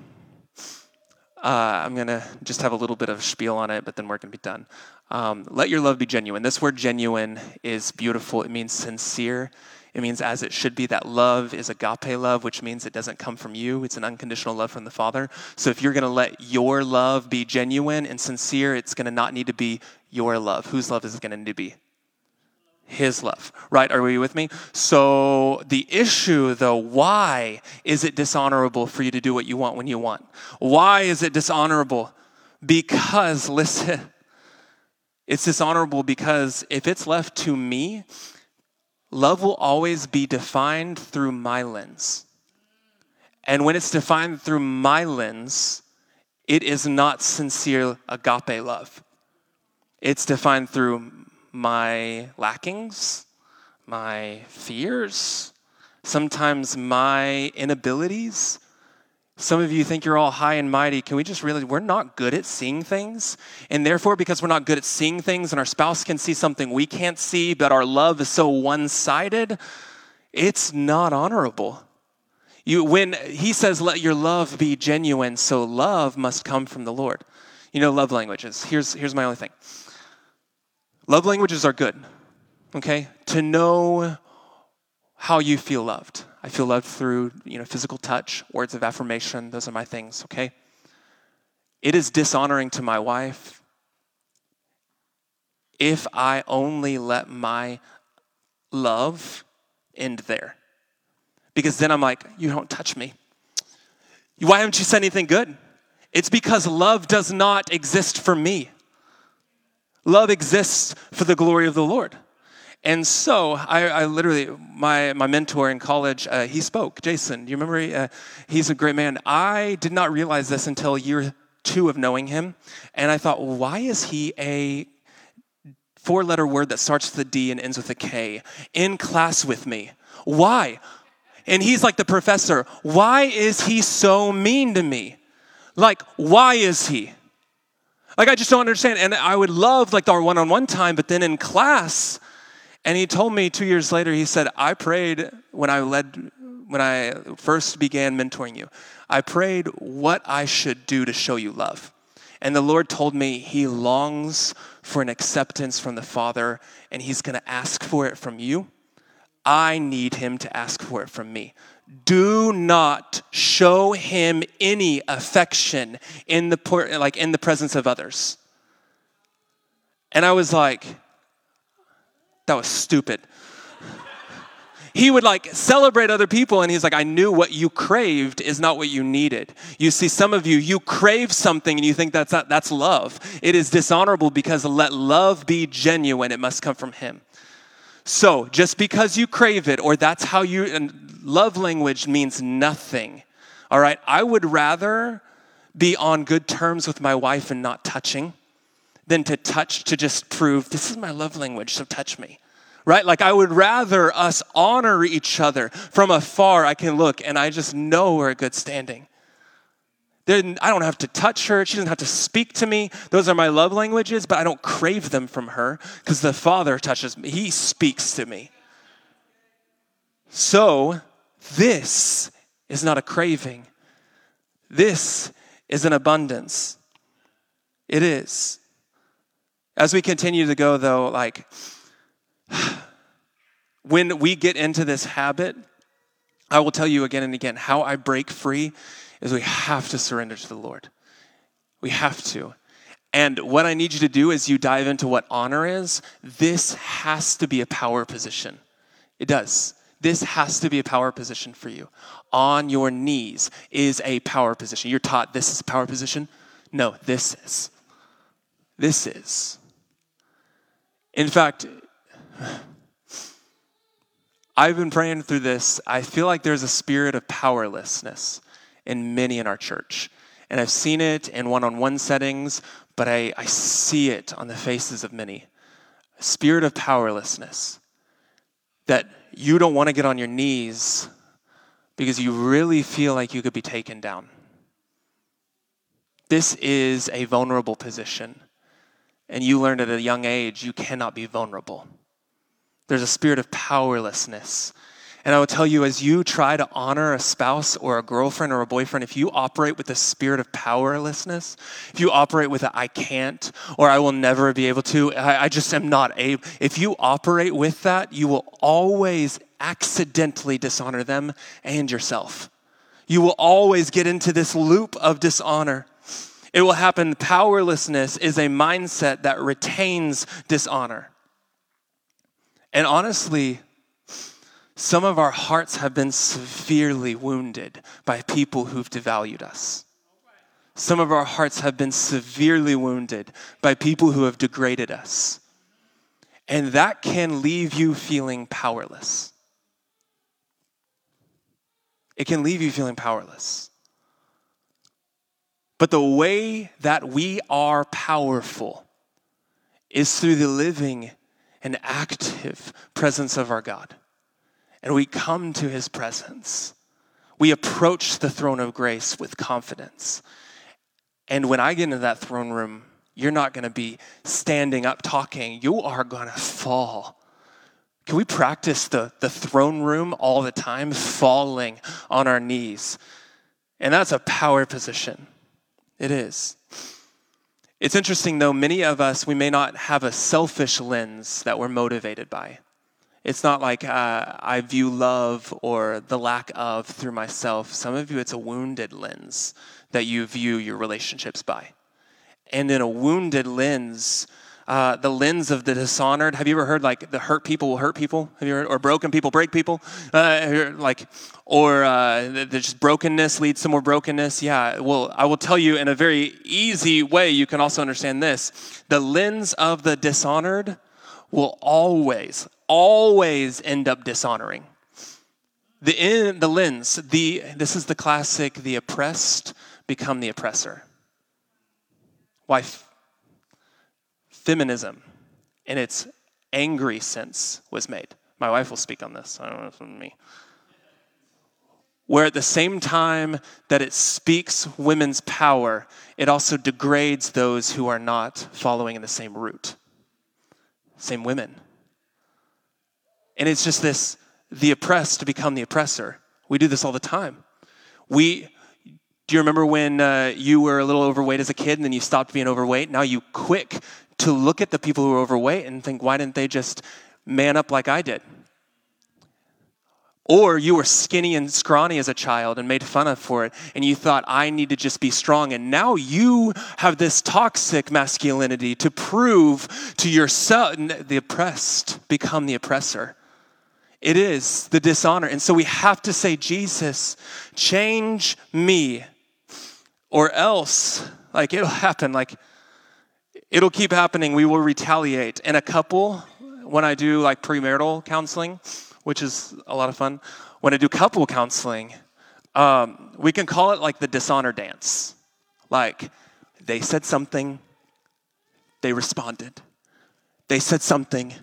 Uh, I'm going to just have a little bit of spiel on it, but then we're going to be done. Um, let your love be genuine. This word genuine is beautiful. It means sincere. It means as it should be. That love is agape love, which means it doesn't come from you. It's an unconditional love from the Father. So if you're going to let your love be genuine and sincere, it's going to not need to be your love. Whose love is it going to need to be? his love, right? Are we with me? So, the issue though, why is it dishonorable for you to do what you want when you want? Why is it dishonorable? Because, [laughs] listen, it's dishonorable because if it's left to me, love will always be defined through my lens. And when it's defined through my lens, it is not sincere agape love. It's defined through my lackings, my fears, sometimes my inabilities. Some of you think you're all high and mighty. Can we just realize we're not good at seeing things? And therefore, because we're not good at seeing things and our spouse can see something we can't see, but our love is so one sided, it's not honorable. You, when he says, let your love be genuine, so love must come from the Lord. You know, love languages. Here's, here's my only thing Love languages are good, okay? To know how you feel loved. I feel loved through, you know, physical touch, words of affirmation, those are my things, okay? It is dishonoring to my wife if I only let my love end there. Because then I'm like, you don't touch me. Why haven't you said anything good? It's because love does not exist for me. Love exists for the glory of the Lord. And so I, I literally, my, my mentor in college, uh, he spoke. Jason, do you remember? Uh, he's a great man. I did not realize this until year two of knowing him. And I thought, well, why is he a four letter word that starts with a D and ends with a K in class with me? Why? And he's like the professor. Why is he so mean to me? Like, why is he? Like, I just don't understand. And I would love like our one on one time, but then in class, and he told me two years later, he said, I prayed when I led, when I first began mentoring you, I prayed what I should do to show you love. And the Lord told me he longs for an acceptance from the Father, and he's going to ask for it from you. I need him to ask for it from me do not show him any affection in the like in the presence of others and i was like that was stupid. He would like celebrate other people and he's like i knew what you craved is not what you needed. You see some of you you crave something and you think that's not, that's love. It is dishonorable because let love be genuine. It must come from him. So, just because you crave it, or that's how you, and love language means nothing. All right, I would rather be on good terms with my wife and not touching than to touch to just prove this is my love language, so touch me. Right? Like, I would rather us honor each other from afar. I can look and I just know we're a good standing. Then I don't have to touch her. She doesn't have to speak to me. Those are my love languages, but I don't crave them from her because the Father touches me. He speaks to me. So, this is not a craving. This is an abundance. It is. As we continue to go, though, like when we get into this habit I will tell you again and again how I break free is we have to surrender to the Lord. We have to. And what I need you to do is you dive into what honor is. This has to be a power position. It does. This has to be a power position for you. On your knees is a power position. You're taught this is a power position. No, this is. This is. In fact, I've been praying through this. I feel like there's a spirit of powerlessness in many in our church. And I've seen it in one on one settings, but I, I see it on the faces of many. A spirit of powerlessness that you don't want to get on your knees because you really feel like you could be taken down. This is a vulnerable position. And you learned at a young age you cannot be vulnerable. There's a spirit of powerlessness and I will tell you, as you try to honor a spouse or a girlfriend or a boyfriend, if you operate with a spirit of powerlessness, if you operate with a I can't or I will never be able to, I, I just am not able, if you operate with that, you will always accidentally dishonor them and yourself. You will always get into this loop of dishonor. It will happen. Powerlessness is a mindset that retains dishonor. And honestly, some of our hearts have been severely wounded by people who've devalued us. Some of our hearts have been severely wounded by people who have degraded us. And that can leave you feeling powerless. It can leave you feeling powerless. But the way that we are powerful is through the living and active presence of our God and we come to his presence. We approach the throne of grace with confidence. And when I get into that throne room, you're not going to be standing up talking. You are going to fall. Can we practice the, the throne room all the time, falling on our knees? And that's a power position. It is. It's interesting, though, many of us, we may not have a selfish lens that we're motivated by. It's not like uh, I view love or the lack of through myself. Some of you, it's a wounded lens that you view your relationships by. And in a wounded lens, uh, the lens of the dishonored. Have you ever heard like the hurt people will hurt people? Have you heard, or broken people break people? Uh, like, or uh, the, the just brokenness leads to more brokenness. Yeah. Well, I will tell you in a very easy way. You can also understand this: the lens of the dishonored will always, always end up dishonoring. The, in, the lens, the, this is the classic the oppressed become the oppressor. Why? Feminism, in its angry sense, was made. My wife will speak on this. I don't know if it's me. Where at the same time that it speaks women's power, it also degrades those who are not following in the same route same women. And it's just this the oppressed to become the oppressor. We do this all the time. We do you remember when uh, you were a little overweight as a kid and then you stopped being overweight? Now you quick to look at the people who are overweight and think, why didn't they just man up like I did? Or you were skinny and scrawny as a child and made fun of for it, and you thought, I need to just be strong. And now you have this toxic masculinity to prove to yourself, the oppressed become the oppressor. It is the dishonor. And so we have to say, Jesus, change me, or else, like it'll happen, like it'll keep happening. We will retaliate. And a couple, when I do like premarital counseling, which is a lot of fun. When I do couple counseling, um, we can call it like the dishonor dance. Like, they said something, they responded. They said something,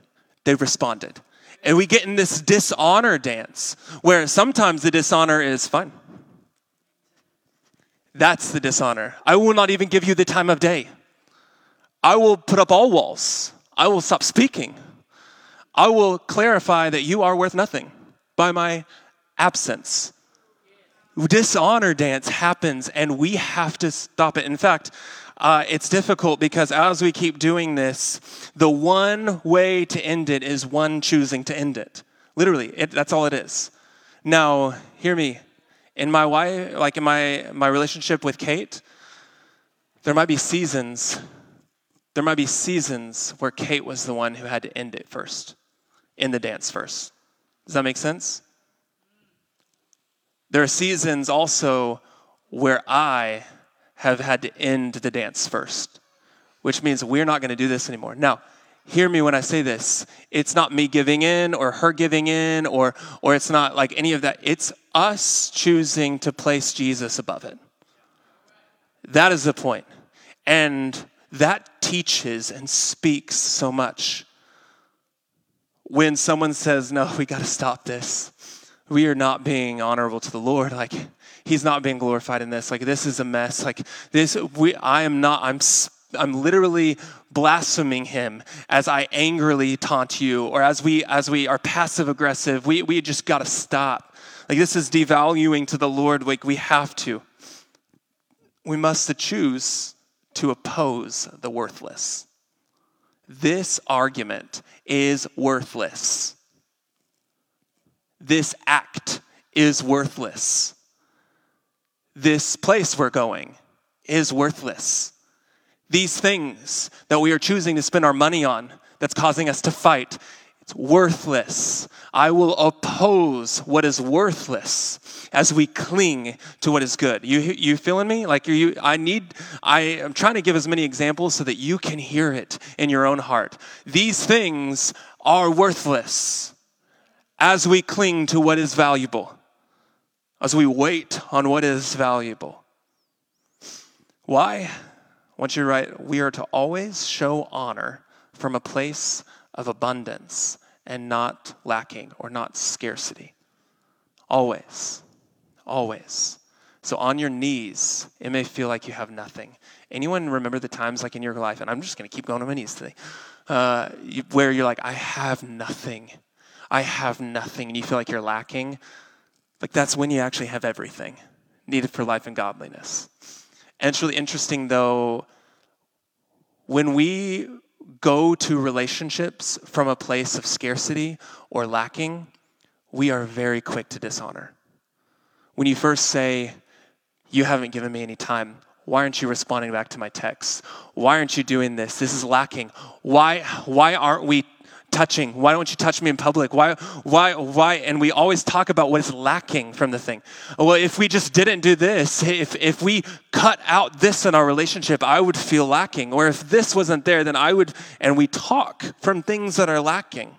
they responded. And we get in this dishonor dance where sometimes the dishonor is fun. That's the dishonor. I will not even give you the time of day. I will put up all walls. I will stop speaking. I will clarify that you are worth nothing by my absence. Dishonor dance happens, and we have to stop it. In fact, uh, it's difficult because as we keep doing this, the one way to end it is one choosing to end it. Literally, it, that's all it is. Now, hear me. In my wife, like in my, my relationship with Kate, there might be seasons, there might be seasons where Kate was the one who had to end it first, in the dance first. Does that make sense? There are seasons also where I have had to end the dance first, which means we're not going to do this anymore. Now, hear me when I say this. It's not me giving in or her giving in or or it's not like any of that. It's us choosing to place Jesus above it. That is the point. And that teaches and speaks so much. When someone says, "No, we got to stop this." We are not being honorable to the Lord. Like he's not being glorified in this. Like this is a mess. Like this we I am not I'm I'm literally blaspheming him as I angrily taunt you or as we as we are passive aggressive. We we just got to stop. Like this is devaluing to the Lord like we have to. We must choose to oppose the worthless. This argument is worthless. This act is worthless. This place we're going is worthless these things that we are choosing to spend our money on that's causing us to fight, it's worthless. I will oppose what is worthless as we cling to what is good. You, you feeling me? Like you, I need, I am trying to give as many examples so that you can hear it in your own heart. These things are worthless as we cling to what is valuable, as we wait on what is valuable. Why? I want you to write, we are to always show honor from a place of abundance and not lacking or not scarcity. Always. Always. So on your knees, it may feel like you have nothing. Anyone remember the times like in your life, and I'm just going to keep going on my knees today, uh, where you're like, I have nothing. I have nothing, and you feel like you're lacking. Like that's when you actually have everything needed for life and godliness. And it's really interesting, though, when we go to relationships from a place of scarcity or lacking, we are very quick to dishonor. When you first say, You haven't given me any time, why aren't you responding back to my texts? Why aren't you doing this? This is lacking. Why, why aren't we touching? Why don't you touch me in public? Why, why, why? And we always talk about what is lacking from the thing. Well, if we just didn't do this, if, if we cut out this in our relationship, I would feel lacking. Or if this wasn't there, then I would, and we talk from things that are lacking.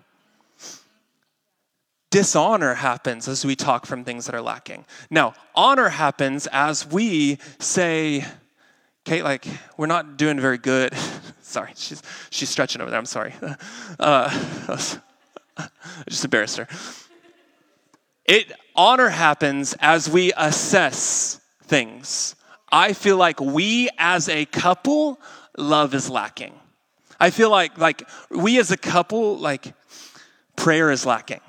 Dishonor happens as we talk from things that are lacking. Now, honor happens as we say, Kate, like, we're not doing very good. [laughs] sorry, she's, she's stretching over there. I'm sorry. [laughs] Uh, [laughs] just embarrassed her. It honor happens as we assess things. I feel like we as a couple, love is lacking. I feel like like we as a couple, like prayer is lacking.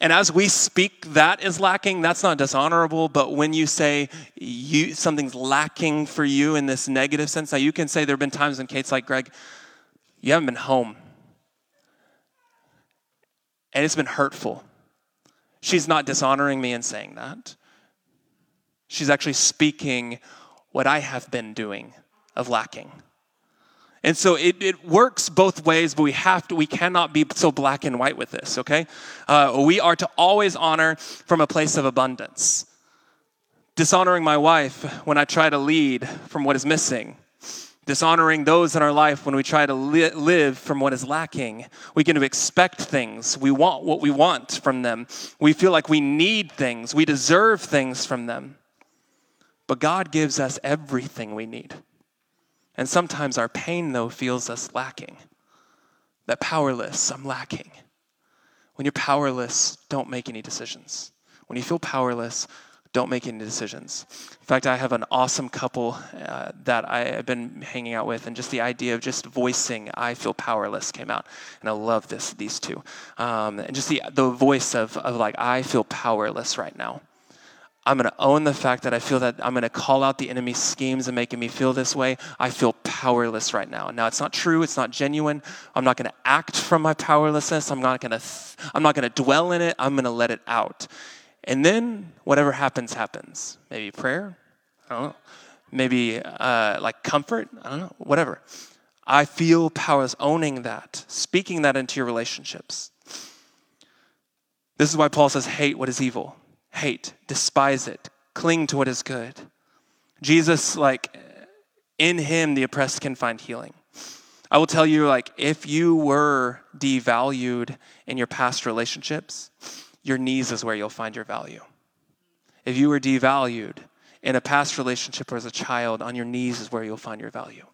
And as we speak that is lacking, that's not dishonorable, but when you say you, something's lacking for you in this negative sense, now you can say there have been times when Kate's like, Greg, you haven't been home. And it's been hurtful. She's not dishonoring me in saying that. She's actually speaking what I have been doing of lacking. And so it, it works both ways, but we have to, we cannot be so black and white with this, okay? Uh, we are to always honor from a place of abundance. Dishonoring my wife when I try to lead from what is missing. Dishonoring those in our life when we try to li- live from what is lacking. We can expect things. We want what we want from them. We feel like we need things. We deserve things from them. But God gives us everything we need. And sometimes our pain, though, feels us lacking. That powerless, I'm lacking. When you're powerless, don't make any decisions. When you feel powerless, don't make any decisions. In fact, I have an awesome couple uh, that I have been hanging out with, and just the idea of just voicing "I feel powerless" came out, and I love this. These two, um, and just the the voice of of like "I feel powerless" right now. I'm going to own the fact that I feel that I'm going to call out the enemy's schemes and making me feel this way. I feel powerless right now. Now it's not true. It's not genuine. I'm not going to act from my powerlessness. I'm not going to. Th- I'm not going to dwell in it. I'm going to let it out. And then whatever happens, happens. Maybe prayer, I don't know. Maybe uh, like comfort, I don't know, whatever. I feel powers owning that, speaking that into your relationships. This is why Paul says, hate what is evil, hate, despise it, cling to what is good. Jesus, like, in him, the oppressed can find healing. I will tell you, like, if you were devalued in your past relationships, your knees is where you'll find your value. If you were devalued in a past relationship or as a child, on your knees is where you'll find your value.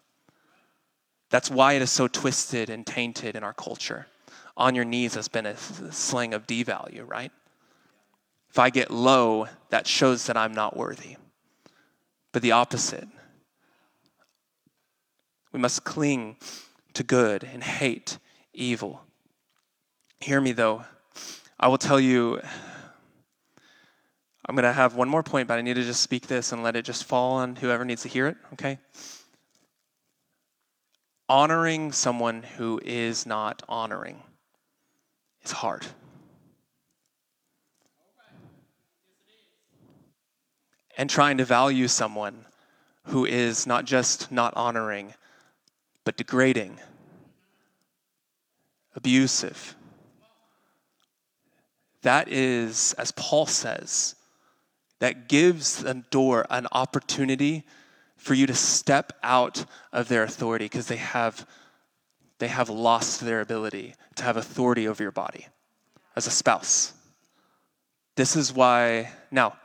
That's why it is so twisted and tainted in our culture. On your knees has been a slang of devalue, right? If I get low, that shows that I'm not worthy. But the opposite. We must cling to good and hate evil. Hear me though. I will tell you, I'm going to have one more point, but I need to just speak this and let it just fall on whoever needs to hear it, okay? Honoring someone who is not honoring is hard. And trying to value someone who is not just not honoring, but degrading, abusive. That is, as Paul says, that gives the door an opportunity for you to step out of their authority because they have they have lost their ability to have authority over your body as a spouse. This is why now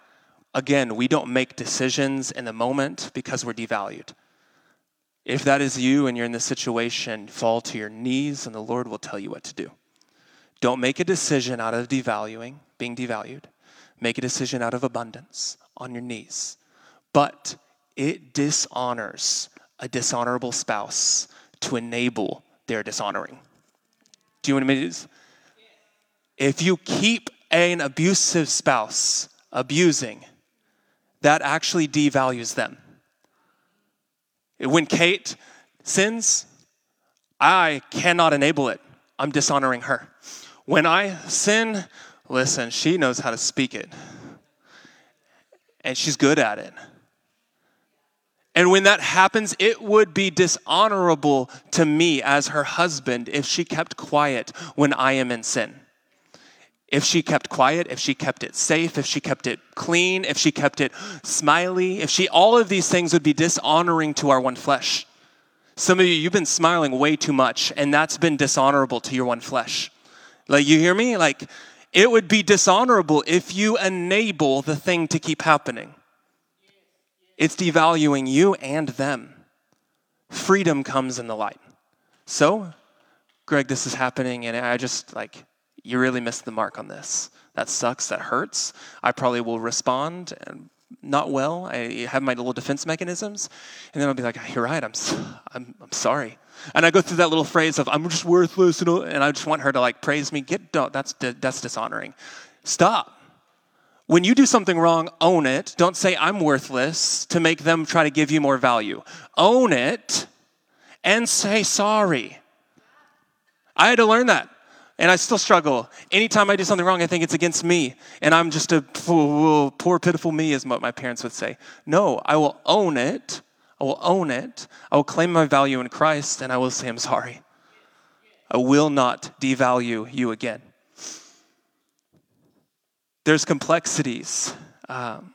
again, we don't make decisions in the moment because we're devalued. If that is you and you're in this situation, fall to your knees and the Lord will tell you what to do. Don't make a decision out of devaluing, being devalued. Make a decision out of abundance on your knees. But it dishonors a dishonorable spouse to enable their dishonoring. Do you want to mean If you keep an abusive spouse abusing, that actually devalues them. When Kate sins, I cannot enable it. I'm dishonoring her. When I sin, listen, she knows how to speak it. And she's good at it. And when that happens, it would be dishonorable to me as her husband if she kept quiet when I am in sin. If she kept quiet, if she kept it safe, if she kept it clean, if she kept it smiley, if she, all of these things would be dishonoring to our one flesh. Some of you, you've been smiling way too much, and that's been dishonorable to your one flesh. Like, you hear me? Like, it would be dishonorable if you enable the thing to keep happening. It's devaluing you and them. Freedom comes in the light. So, Greg, this is happening, and I just like, you really missed the mark on this. That sucks. That hurts. I probably will respond and not well. I have my little defense mechanisms, and then I'll be like, "You're right. I'm, I'm, I'm sorry." And I go through that little phrase of "I'm just worthless," and I just want her to like praise me. Get no, that's that's dishonoring. Stop. When you do something wrong, own it. Don't say I'm worthless to make them try to give you more value. Own it and say sorry. I had to learn that and I still struggle. Anytime I do something wrong, I think it's against me, and I'm just a poor, pitiful me, is what my parents would say. No, I will own it. I will own it. I will claim my value in Christ, and I will say, I'm sorry. I will not devalue you again. There's complexities um,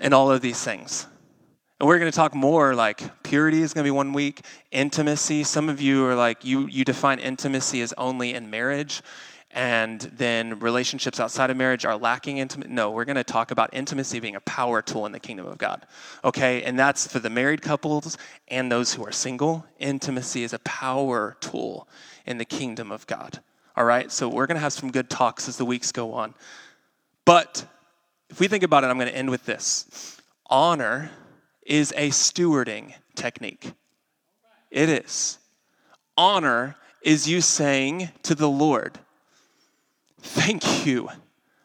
in all of these things. And we're going to talk more like purity is going to be one week, intimacy. Some of you are like, you, you define intimacy as only in marriage, and then relationships outside of marriage are lacking intimacy. No, we're going to talk about intimacy being a power tool in the kingdom of God. Okay? And that's for the married couples and those who are single. Intimacy is a power tool in the kingdom of God. All right? So we're going to have some good talks as the weeks go on. But if we think about it, I'm going to end with this honor is a stewarding technique. It is. Honor is you saying to the Lord, Thank you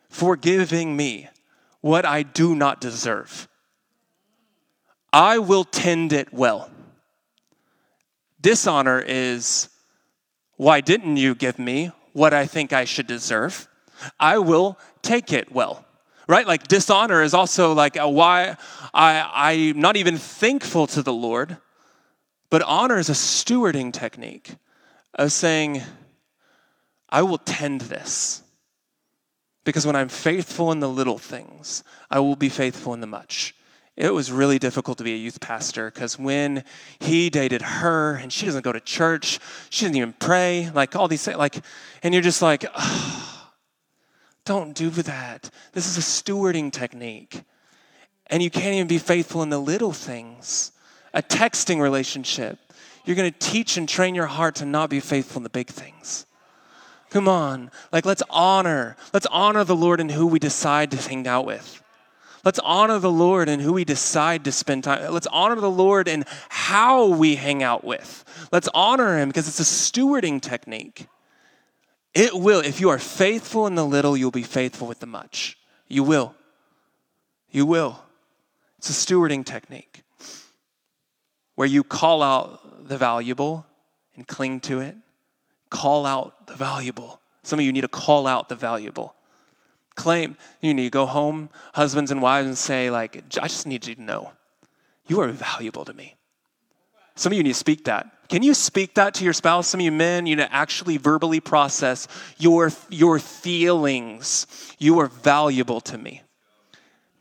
for giving me what I do not deserve. I will tend it well. Dishonor is, Why didn't you give me what I think I should deserve? I will take it well. Right? Like dishonor is also like why I, I'm not even thankful to the Lord, but honor is a stewarding technique of saying, I will tend this. Because when I'm faithful in the little things, I will be faithful in the much. It was really difficult to be a youth pastor because when he dated her and she doesn't go to church, she doesn't even pray, like all these things, like, and you're just like, oh, don't do that. This is a stewarding technique. And you can't even be faithful in the little things. A texting relationship, you're going to teach and train your heart to not be faithful in the big things. Come on. Like, let's honor. Let's honor the Lord in who we decide to hang out with. Let's honor the Lord in who we decide to spend time. Let's honor the Lord in how we hang out with. Let's honor him because it's a stewarding technique. It will. If you are faithful in the little, you'll be faithful with the much. You will. You will. It's a stewarding technique where you call out the valuable and cling to it. Call out the valuable. Some of you need to call out the valuable. Claim. You need to go home, husbands and wives, and say, like, I just need you to know you are valuable to me. Some of you need to speak that. Can you speak that to your spouse? Some of you men, you need to actually verbally process your, your feelings. You are valuable to me.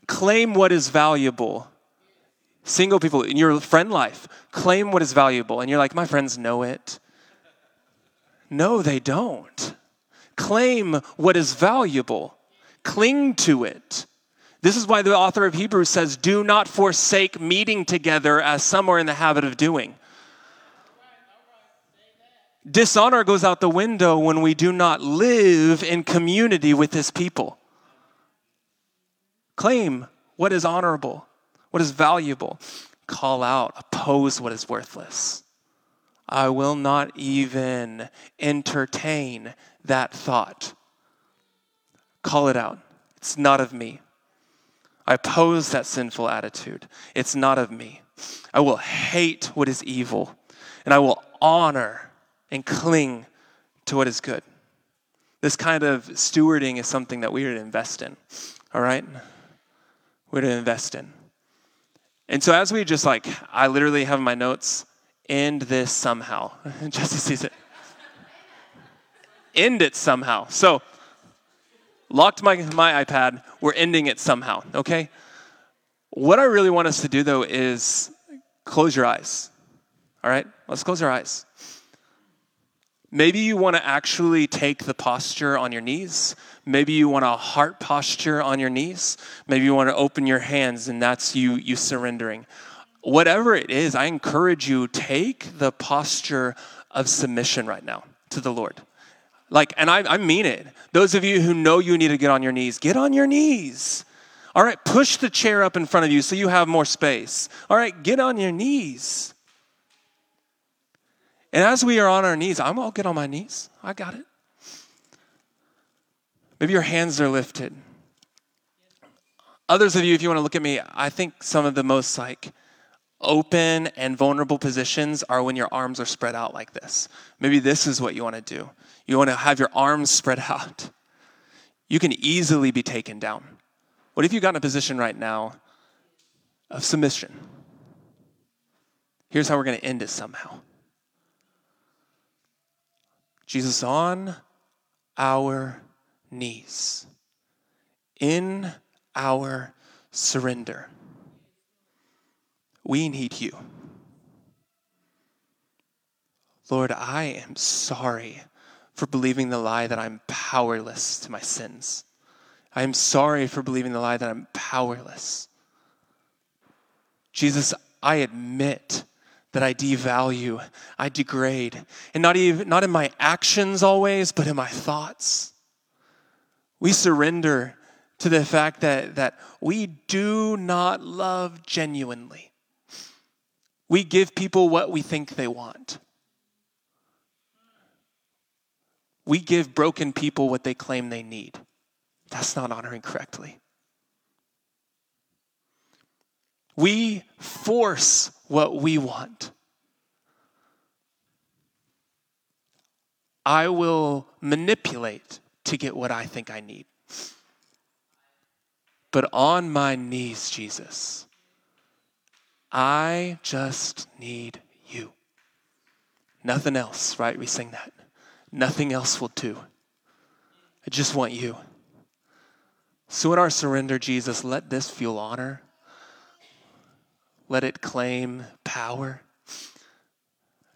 Claim what is valuable. Single people in your friend life, claim what is valuable. And you're like, my friends know it. No, they don't. Claim what is valuable, cling to it. This is why the author of Hebrews says, Do not forsake meeting together as some are in the habit of doing. Dishonor goes out the window when we do not live in community with his people. Claim what is honorable, what is valuable. Call out, oppose what is worthless. I will not even entertain that thought. Call it out. It's not of me. I oppose that sinful attitude. It's not of me. I will hate what is evil, and I will honor and cling to what is good. This kind of stewarding is something that we are to invest in, all right? We're to invest in. And so, as we just like, I literally have my notes, end this somehow. [laughs] Jesse sees it. end it somehow. So, locked my, my iPad, we're ending it somehow, okay? What I really want us to do though is close your eyes. All right? Let's close our eyes. Maybe you want to actually take the posture on your knees. Maybe you want a heart posture on your knees. Maybe you want to open your hands and that's you you surrendering. Whatever it is, I encourage you take the posture of submission right now to the Lord. Like, and I, I mean it. Those of you who know you need to get on your knees, get on your knees. All right, push the chair up in front of you so you have more space. All right, get on your knees. And as we are on our knees, I'm all get on my knees. I got it. Maybe your hands are lifted. Others of you, if you want to look at me, I think some of the most like open and vulnerable positions are when your arms are spread out like this. Maybe this is what you want to do. You want to have your arms spread [laughs] out. You can easily be taken down. What if you got in a position right now of submission? Here's how we're going to end it somehow. Jesus on our knees, in our surrender. We need you. Lord, I am sorry for believing the lie that I'm powerless to my sins. I am sorry for believing the lie that I'm powerless. Jesus, I admit that I devalue, I degrade, and not even not in my actions always, but in my thoughts. We surrender to the fact that, that we do not love genuinely. We give people what we think they want. We give broken people what they claim they need. That's not honoring correctly. We force what we want. I will manipulate to get what I think I need. But on my knees, Jesus, I just need you. Nothing else, right? We sing that. Nothing else will do. I just want you. So, in our surrender, Jesus, let this feel honor. Let it claim power.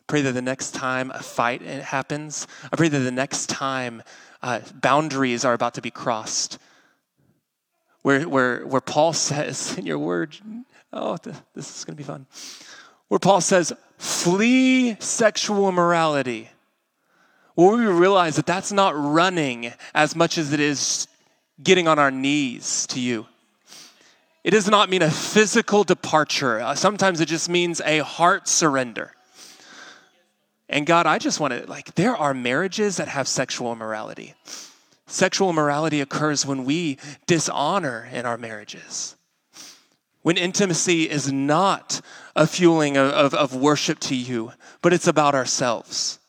Pray that the next time a fight happens, I pray that the next time uh, boundaries are about to be crossed, where, where, where Paul says [laughs] in your word, oh, this is going to be fun, where Paul says, flee sexual immorality. Where we realize that that's not running as much as it is getting on our knees to you. It does not mean a physical departure. Uh, sometimes it just means a heart surrender. And God, I just want to, like, there are marriages that have sexual immorality. Sexual immorality occurs when we dishonor in our marriages. When intimacy is not a fueling of, of, of worship to you, but it's about ourselves.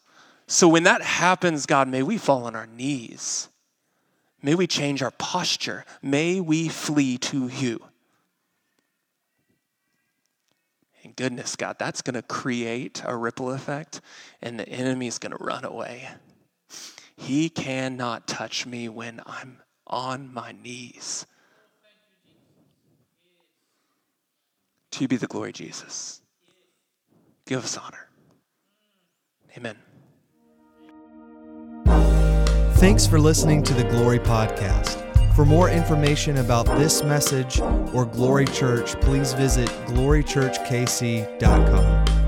So when that happens, God, may we fall on our knees May we change our posture. May we flee to you. And goodness, God, that's going to create a ripple effect, and the enemy is going to run away. He cannot touch me when I'm on my knees. To you be the glory, Jesus. Give us honor. Amen. Thanks for listening to the Glory Podcast. For more information about this message or Glory Church, please visit glorychurchkc.com.